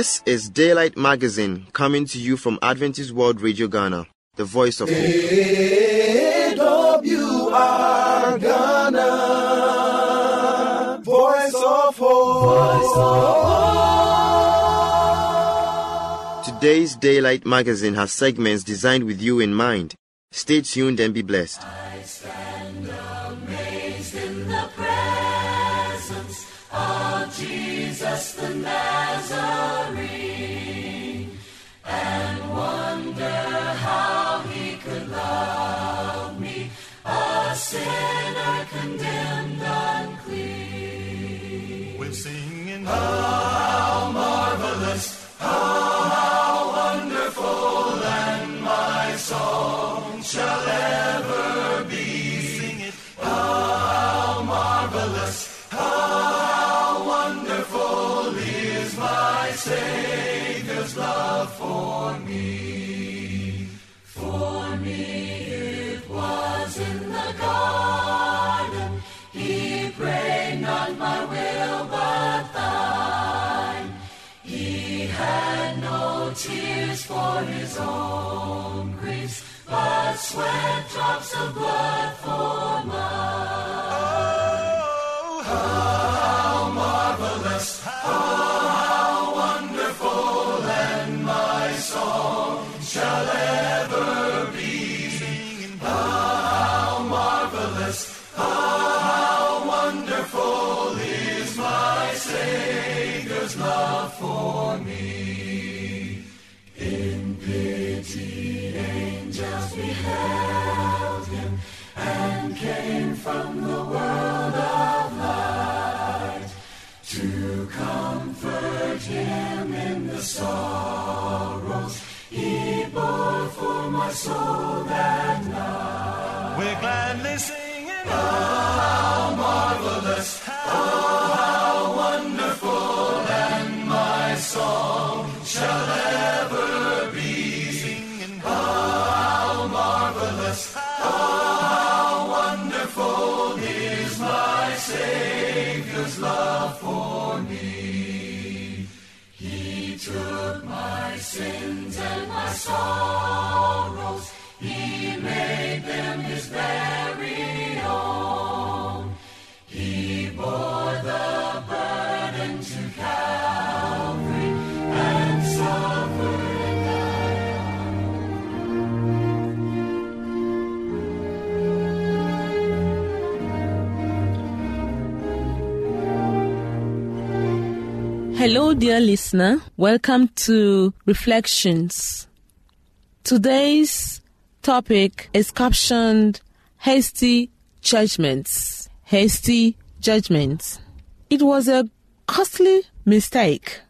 This is Daylight Magazine coming to you from Adventist World Radio Ghana, the voice of hope. AWR Ghana, voice of hope. Voice of hope. Today's Daylight Magazine has segments designed with you in mind. Stay tuned and be blessed. Singing, for his own griefs, but sweat drops of blood beheld him and came from the world of light to comfort him in the sorrows he bore for my soul that night. We're gladly singing, oh, how marvelous, Savior's love for me. He took my sins and my sorrows, Hello, dear listener. Welcome to Reflections. Today's topic is captioned Hasty Judgments. Hasty Judgments. It was a costly mistake.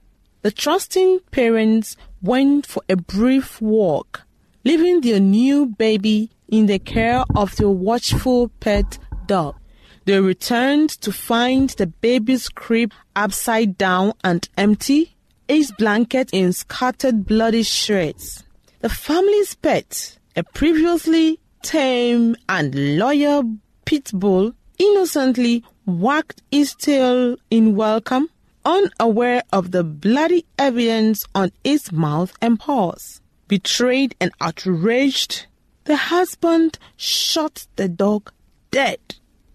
The trusting parents went for a brief walk, leaving their new baby in the care of their watchful pet dog. They returned to find the baby's crib upside down and empty, its blanket in scattered bloody shreds. The family's pet, a previously tame and loyal pit bull, innocently wagged its tail in welcome, unaware of the bloody evidence on its mouth and paws. Betrayed and outraged, the husband shot the dog dead.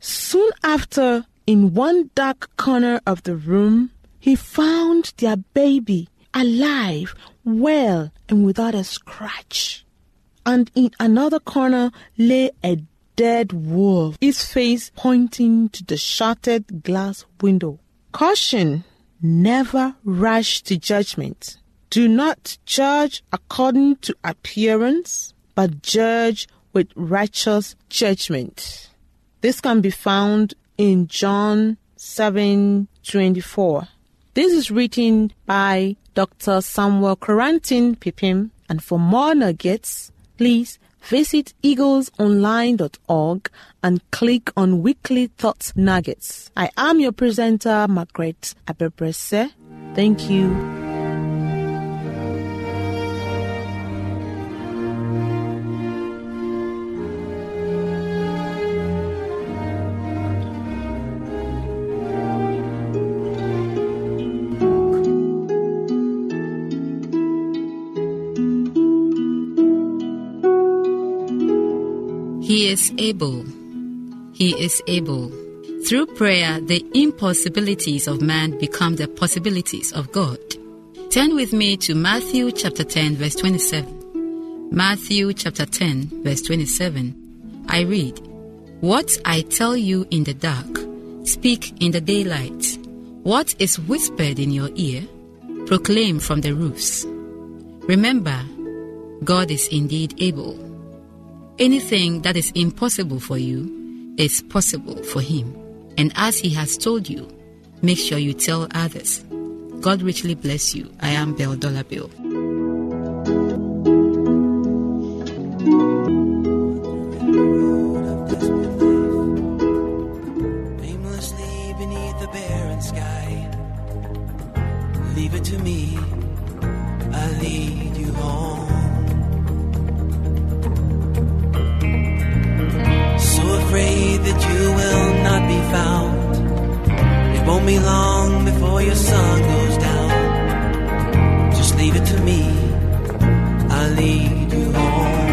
Soon after, in one dark corner of the room, he found their baby alive, well, and without a scratch. And in another corner lay a dead wolf, its face pointing to the shattered glass window. Caution never rush to judgment. Do not judge according to appearance, but judge with righteous judgment. This can be found in John 7:24. This is written by Dr. Samuel Koranteng Pipim, and for more nuggets, please visit eaglesonline.org and click on Weekly Thoughts Nuggets. I am your presenter, Margaret Abebrese. Thank you. He is able. He is able. Through prayer, the impossibilities of man become the possibilities of God. Turn with me to Matthew chapter 10, verse 27. Matthew chapter 10, verse 27. I read, What I tell you in the dark, speak in the daylight. What is whispered in your ear, proclaim from the roofs. Remember, God is indeed able. Anything that is impossible for you is possible for Him. And as He has told you, make sure you tell others. God richly bless you. I am Bell Dollar Bill. Be long before your sun goes down. Just leave it to me, I lead you home.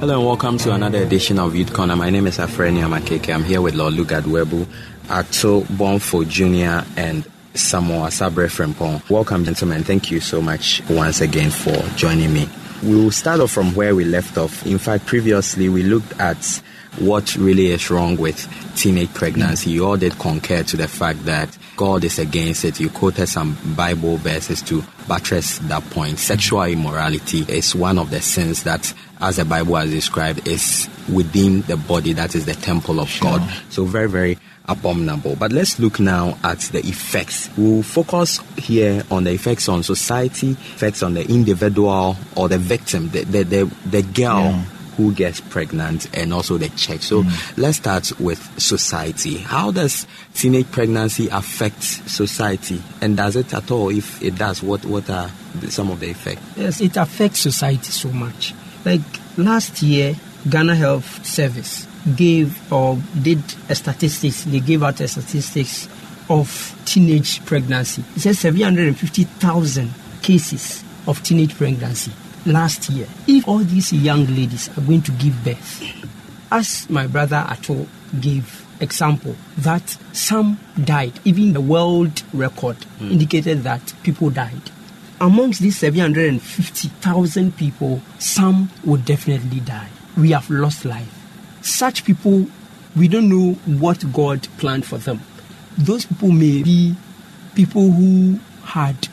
Hello and welcome to another edition of Youth Corner. My name is Afreni Amakeke. I'm here with Lord Lugard Webu, Ato Bonfo Jr., and Samoa Sabre Frempong. Welcome, gentlemen. Thank you so much once again for joining me. We will start off from where we left off. In fact, previously we looked at what really is wrong with teenage pregnancy. You all did concur to the fact that God is against it. You quoted some Bible verses to buttress that point. Sexual immorality is one of the sins that, as the Bible has described, is within the body, that is the temple of God. So, very, very abominable. But let's look now at the effects. We'll focus here on the effects on society, effects on the individual or the victim, the, the, the, the girl who gets pregnant and also the church. So mm. let's start with society. How does teenage pregnancy affect society? And does it at all? If it does, what, what are some of the effects? Yes, it affects society so much. Like last year, Ghana Health Service gave or did a statistics, they gave out a statistics of teenage pregnancy. It says 750,000 cases of teenage pregnancy last year. If all these young ladies are going to give birth, as my brother Ato gave example, that some died, even the world record hmm. indicated that people died. Amongst these 750,000 people, some would definitely die. We have lost life. Such people, we don't know what God planned for them. Those people may be people who had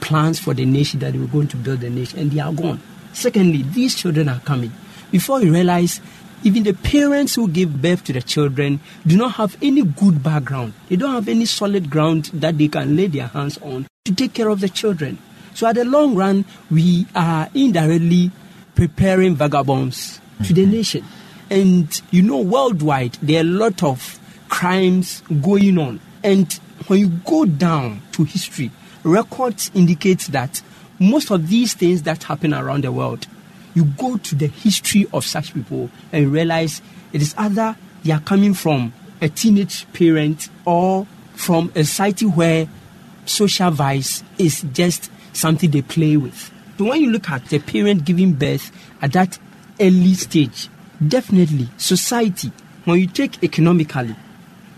plans for the nation that they were going to build the nation and they are gone. Secondly, these children are coming. Before you realize, even the parents who give birth to the children do not have any good background. They don't have any solid ground that they can lay their hands on to take care of the children. So, at the long run, we are indirectly preparing vagabonds to the mm-hmm. nation. And you know, worldwide, there are a lot of crimes going on. And when you go down to history, records indicate that most of these things that happen around the world, you go to the history of such people and realize it is either they are coming from a teenage parent or from a society where social vice is just something they play with. So when you look at the parent giving birth at that early stage, definitely society, when you take economically,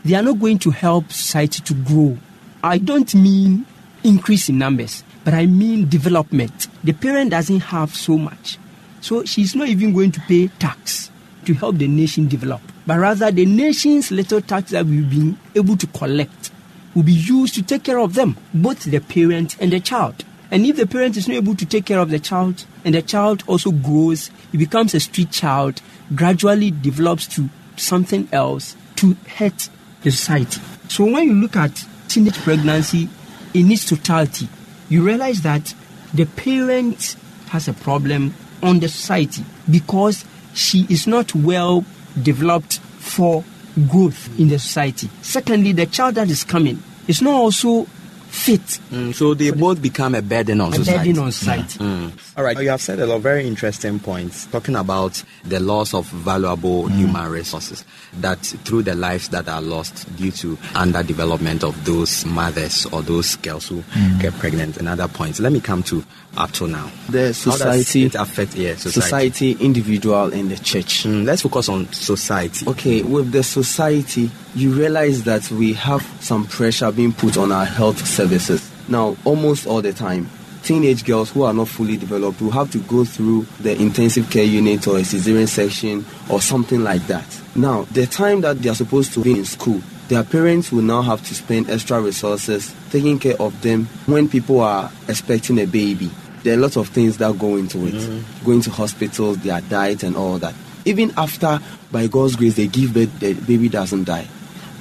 they are not going to help society to grow. I don't mean increase in numbers, but I mean development. The parent doesn't have so much. So she's not even going to pay tax to help the nation develop. But rather, the nation's little tax that we've been able to collect will be used to take care of them, both the parent and the child. And if the parent is not able to take care of the child, and the child also grows, he becomes a street child, gradually develops to something else to hurt the society. So when you look at teenage pregnancy in its totality, you realize that the parent has a problem on the society because she is not well developed for growth in the society. Secondly, the child that is coming is not also fit. Mm, so they both become a burden on a society. burden on society. Mm. All right, you have said a lot of very interesting points talking about the loss of valuable human resources that through the lives that are lost due to underdevelopment of those mothers or those girls who get pregnant and other points. Let me come to Ato now. The How does society, it affect yeah, society? society, individual, and the church. Mm, let's focus on society. Okay, with the society, you realize that we have some pressure being put on our health services. Now, almost all the time, teenage girls who are not fully developed will have to go through the intensive care unit or a cesarean section or something like that. Now, the time that they are supposed to be in school, their parents will now have to spend extra resources taking care of them when people are expecting a baby. There are lots of things that go into it. Mm-hmm. Going to hospitals, their diet, and all that. Even after, by God's grace, they give birth, the baby doesn't die.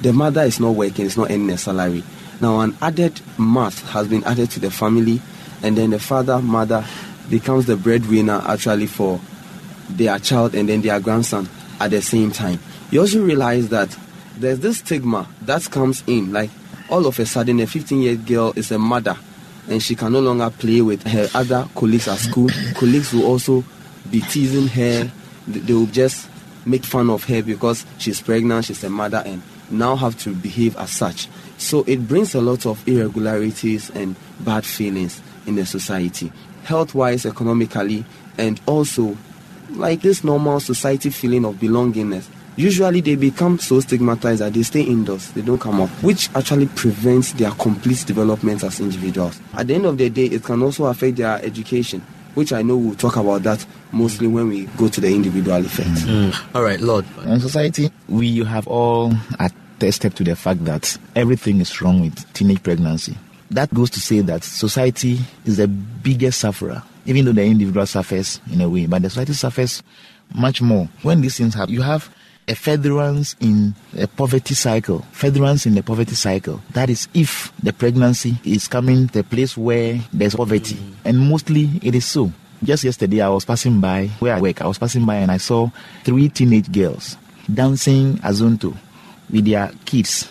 The mother is not working, it's not earning a salary. Now, an added math has been added to the family, and then the father, mother becomes the breadwinner actually for their child and then their grandson at the same time. You also realize that there's this stigma that comes in, like all of a sudden, a 15 year old girl is a mother and she can no longer play with her other colleagues at school. colleagues will also be teasing her, they will just make fun of her because she's pregnant, she's a mother, and now have to behave as such. So it brings a lot of irregularities and bad feelings in the society, health wise, economically, and also like this normal society feeling of belongingness. Usually they become so stigmatized that they stay indoors, they don't come out, which actually prevents their complete development as individuals. At the end of the day, it can also affect their education, which I know we'll talk about that mostly when we go to the individual effect. Mm. All right, Lord. In society, we have all attested to the fact that everything is wrong with teenage pregnancy. That goes to say that society is the biggest sufferer, even though the individual suffers in a way, but the society suffers much more. When these things happen, you have a furtherance in a poverty cycle. Furtherance in the poverty cycle. That is if the pregnancy is coming to a place where there's poverty. And mostly it is so. Just yesterday, I was passing by where I work. I was passing by and I saw three teenage girls dancing azonto with their kids.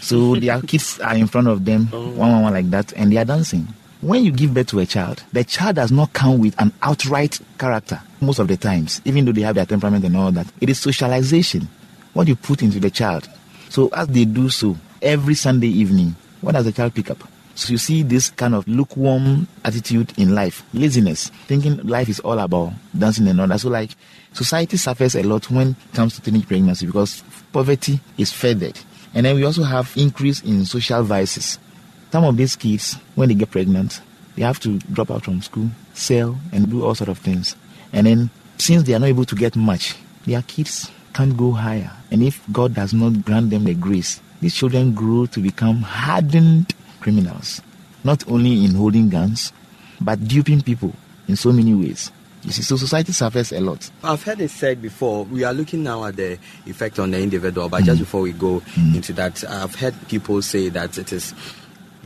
So their kids are in front of them, one, one, one like that, and they are dancing. When you give birth to a child, the child does not come with an outright character most of the times, even though they have their temperament and all that. It is socialization, what you put into the child. So as they do so, every Sunday evening, what does the child pick up? So you see this kind of lukewarm attitude in life, laziness, thinking life is all about dancing and all that. So like society suffers a lot when it comes to teenage pregnancy because poverty is furthered. And then we also have increase in social vices. Some of these kids, when they get pregnant, they have to drop out from school, sell, and do all sort of things. And then since they are not able to get much, their kids can't go higher. And if God does not grant them the grace, these children grow to become hardened criminals, not only in holding guns, but duping people in so many ways. You see, so society suffers a lot. I've heard it said before, we are looking now at the effect on the individual, but just mm. before we go mm. into that, I've heard people say that it is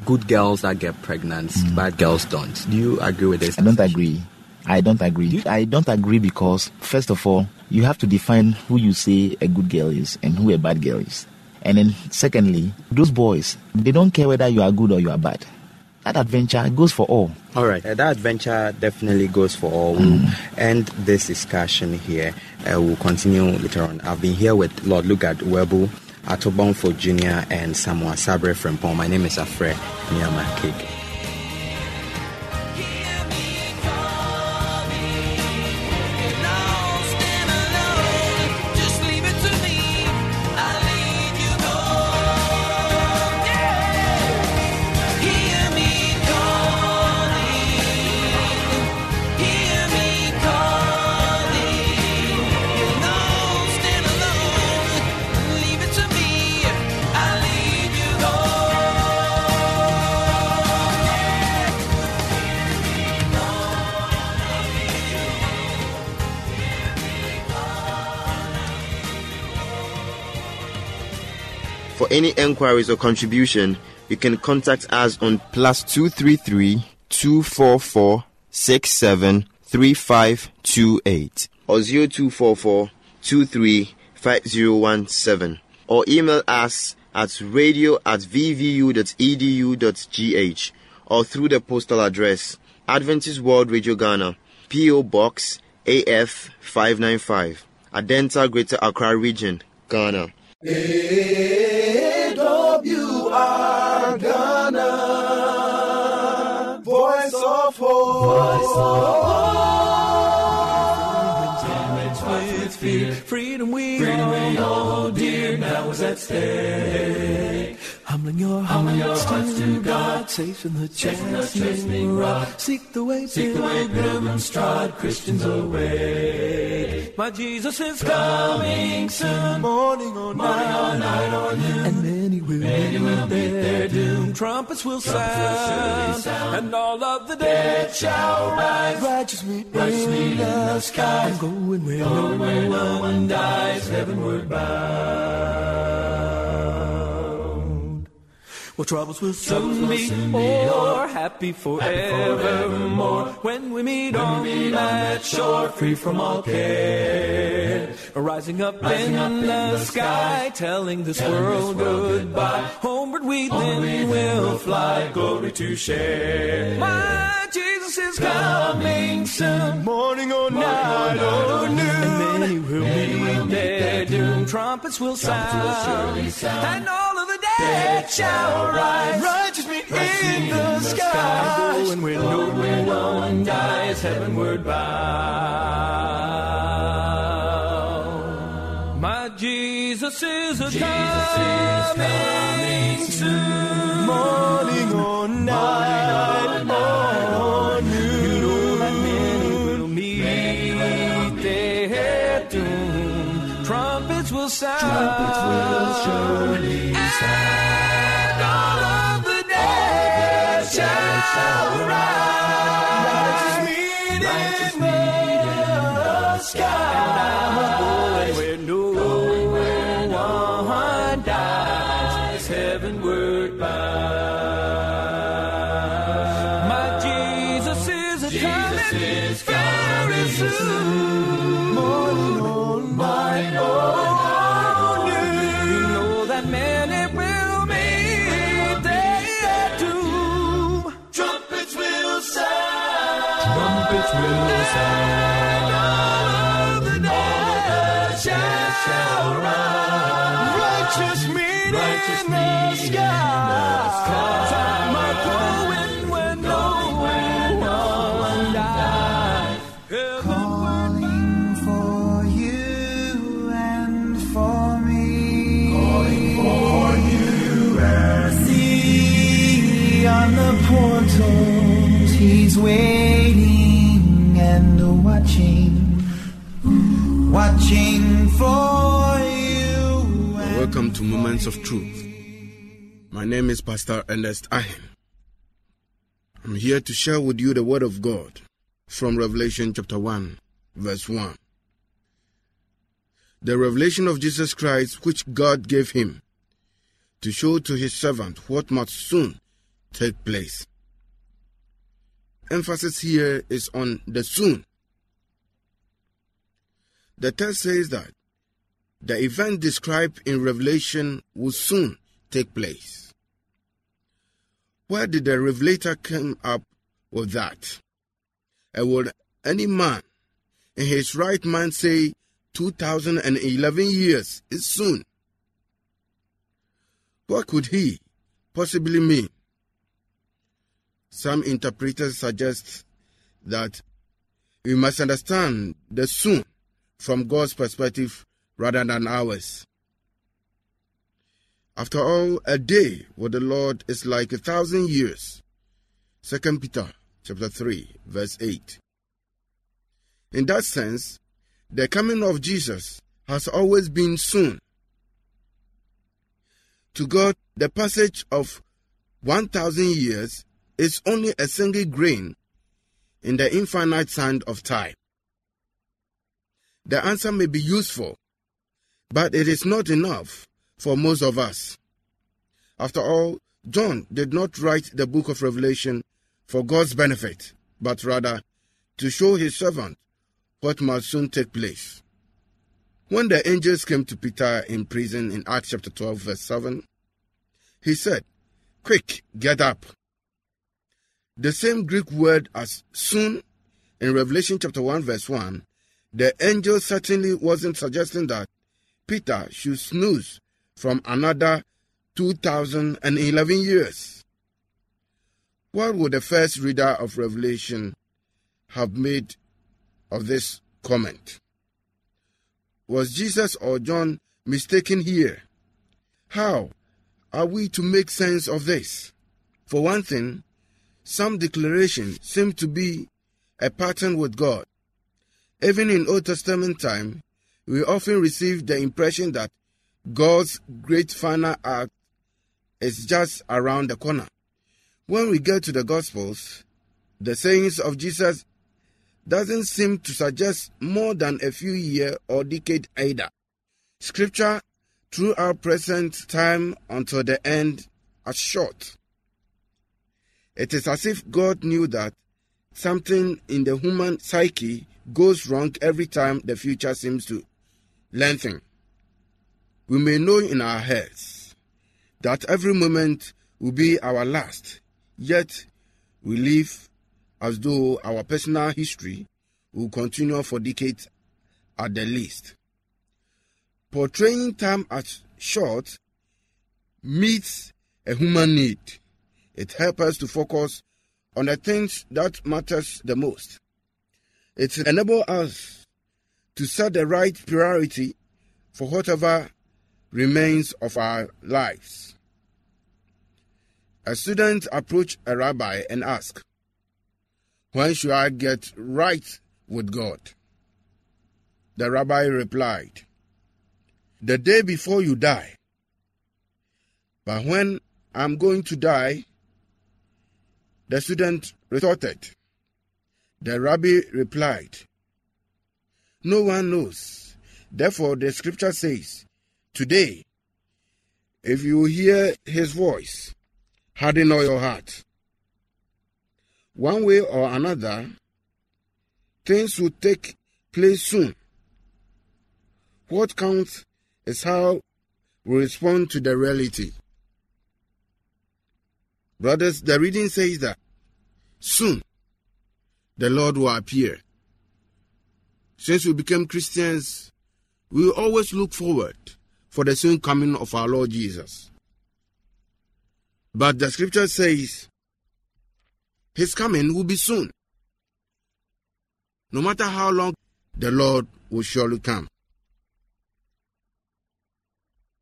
good girls that get pregnant, bad girls don't. Do you agree with this? I don't agree. I don't agree. I don't agree because, first of all, you have to define who you say a good girl is and who a bad girl is. And then, secondly, those boys, they don't care whether you are good or you are bad. That adventure goes for all. All right, uh, that adventure definitely goes for all. We'll end this discussion here. Uh, we'll continue later on. I've been here with Lord Lugard Webu, Atobonfo Jr., and Samoa Sabre Frempong. My name is Afre Nyama Cake. Any enquiries or contribution, you can contact us on plus two three three two four four six seven three five two eight or zero two four four two three five zero one seven or email us at radio at vvu.edu.gh or through the postal address Adventist World Radio Ghana, P.O. Box AF 595, Adenta Greater Accra Region, Ghana. Voice of Hope. Voice of with fear. Freedom we Freedom all, we all dear now is at stake. Humbling your Humbling hearts, your hearts to God, safe in the chastening rod. Seek the way, Seek the way, pilgrims trod, Christians away. My Jesus is coming soon, morning or night, or night. or noon, and many will, many will meet their doom. Trumpets will sound, sound, and all of the dead shall rise. Righteous meet in the sky, and going where, going where no one dies, heavenward bound. Well, troubles will soon, be, o'er, happy forevermore. When we meet, on, that shore, free from all care. Rising up, in, the, sky, telling this world goodbye. Homeward we then will fly, glory to share. My Jesus is coming soon, morning or night or noon. And many will meet their doom. Trumpets will sound, and all dead shall rise. Righteous me in the sky, going where no one dies, heavenward bound. My Jesus is a coming soon, morning or night or noon. You know that many will meet their doom. Trumpets will sound. Trumpets will surely all of the dead shall rise. Portals, he's waiting and watching, watching for you. Welcome to Moments of Truth. My name is Pastor Ernest Ahem. I'm here to share with you the Word of God from Revelation chapter 1, verse 1. The revelation of Jesus Christ, which God gave him to show to his servant what must soon take place. Emphasis here is on the soon. The text says that the event described in Revelation will soon take place. Where did the revelator come up with that? And would any man in his right mind say 2011 years is soon? What could he possibly mean? Some interpreters suggest that we must understand the soon from God's perspective rather than ours. After all, a day with the Lord is like a thousand years. 2 Peter chapter 3, verse 8. In that sense, the coming of Jesus has always been soon. To God, the passage of 1,000 years is only a single grain in the infinite sand of time. The answer may be useful, but it is not enough for most of us. After all, John did not write the book of Revelation for God's benefit, but rather to show his servant what must soon take place. When the angels came to Peter in prison in Acts chapter 12, verse 7, he said, Quick, get up. The same Greek word as soon in Revelation chapter 1, verse 1, the angel certainly wasn't suggesting that Peter should snooze from another 2011 years. What would the first reader of Revelation have made of this comment? Was Jesus or John mistaken here? How are we to make sense of this? For one thing, some declarations seem to be a pattern with God. Even in Old Testament time, we often receive the impression that God's great final act is just around the corner. When we get to the Gospels, the sayings of Jesus doesn't seem to suggest more than a few year or decade either. Scripture through our present time until the end are short. It is as if God knew that something in the human psyche goes wrong every time the future seems to lengthen. We may know in our heads that every moment will be our last, yet we live as though our personal history will continue for decades at the least. Portraying time as short meets a human need. It helps us to focus on the things that matters the most. It enables us to set the right priority for whatever remains of our lives. A student approached a rabbi and asked, When should I get right with God? The rabbi replied, The day before you die. But when I'm going to die, the student retorted. The rabbi replied, No one knows. Therefore, the scripture says, Today, if you hear his voice, harden not your heart. One way or another, things will take place soon. What counts is how we respond to the reality. Brothers, the reading says that soon the Lord will appear. Since we became Christians, we always look forward for the soon coming of our Lord Jesus. But the scripture says his coming will be soon. No matter how long, the Lord will surely come.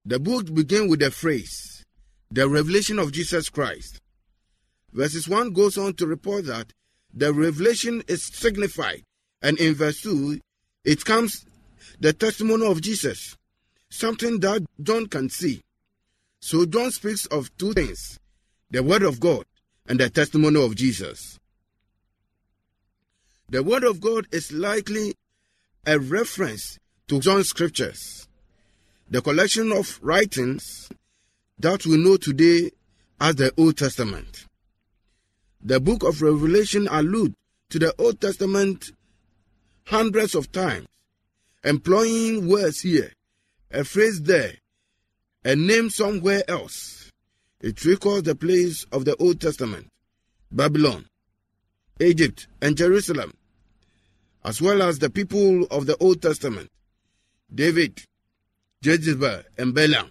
The book begins with the phrase, the revelation of Jesus Christ. Verses 1 goes on to report that the revelation is signified, and in verse 2, it comes the testimony of Jesus, something that John can see. So John speaks of two things the Word of God and the testimony of Jesus. The Word of God is likely a reference to John's scriptures, the collection of writings that we know today as the Old Testament. The book of Revelation alludes to the Old Testament hundreds of times, employing words here, a phrase there, a name somewhere else. It recalls the place of the Old Testament, Babylon, Egypt, and Jerusalem, as well as the people of the Old Testament, David, Jezebel, and Balaam.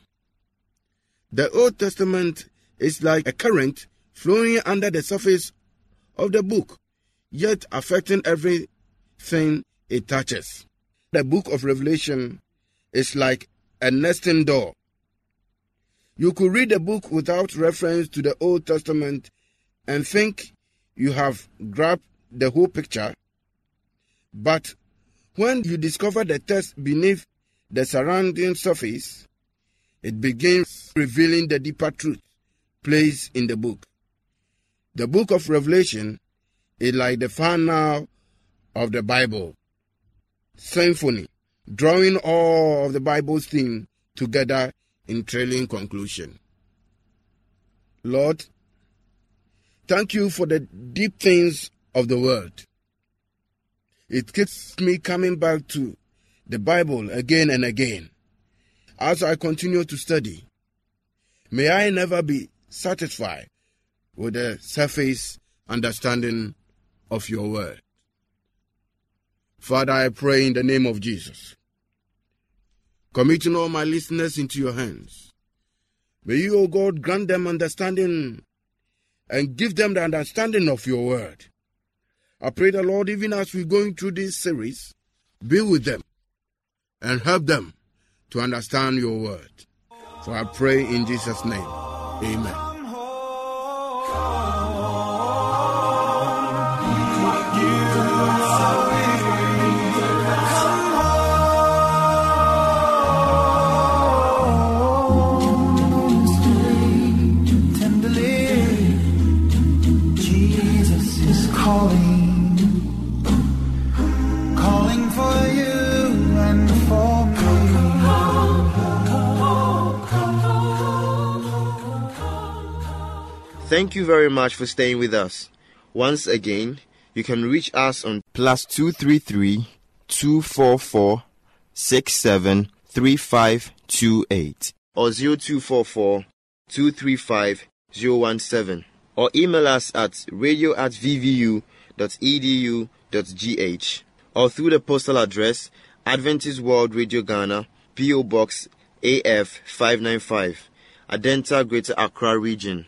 The Old Testament is like a current flowing under the surface of the book, yet affecting everything it touches. The book of Revelation is like a nesting door. You could read the book without reference to the Old Testament and think you have grabbed the whole picture. But when you discover the text beneath the surrounding surface, it begins revealing the deeper truth placed in the book. The book of Revelation is like the final of the Bible symphony, drawing all of the Bible's theme together in trailing conclusion. Lord, thank you for the deep things of the world. It keeps me coming back to the Bible again and again as I continue to study. May I never be satisfied with a surface understanding of your word. Father, I pray in the name of Jesus, committing all my listeners into your hands. May you, O God, grant them understanding and give them the understanding of your word. I pray the Lord, even as we're going through this series, be with them and help them to understand your word. For I pray in Jesus' name. Amen. Oh. Thank you very much for staying with us. Once again, you can reach us on plus two three three two four four six seven three five two eight or zero two four four two three five zero one seven or email us at radio at vvu.edu.gh or through the postal address Adventist World Radio Ghana, PO Box AF 595, Adenta Greater Accra Region.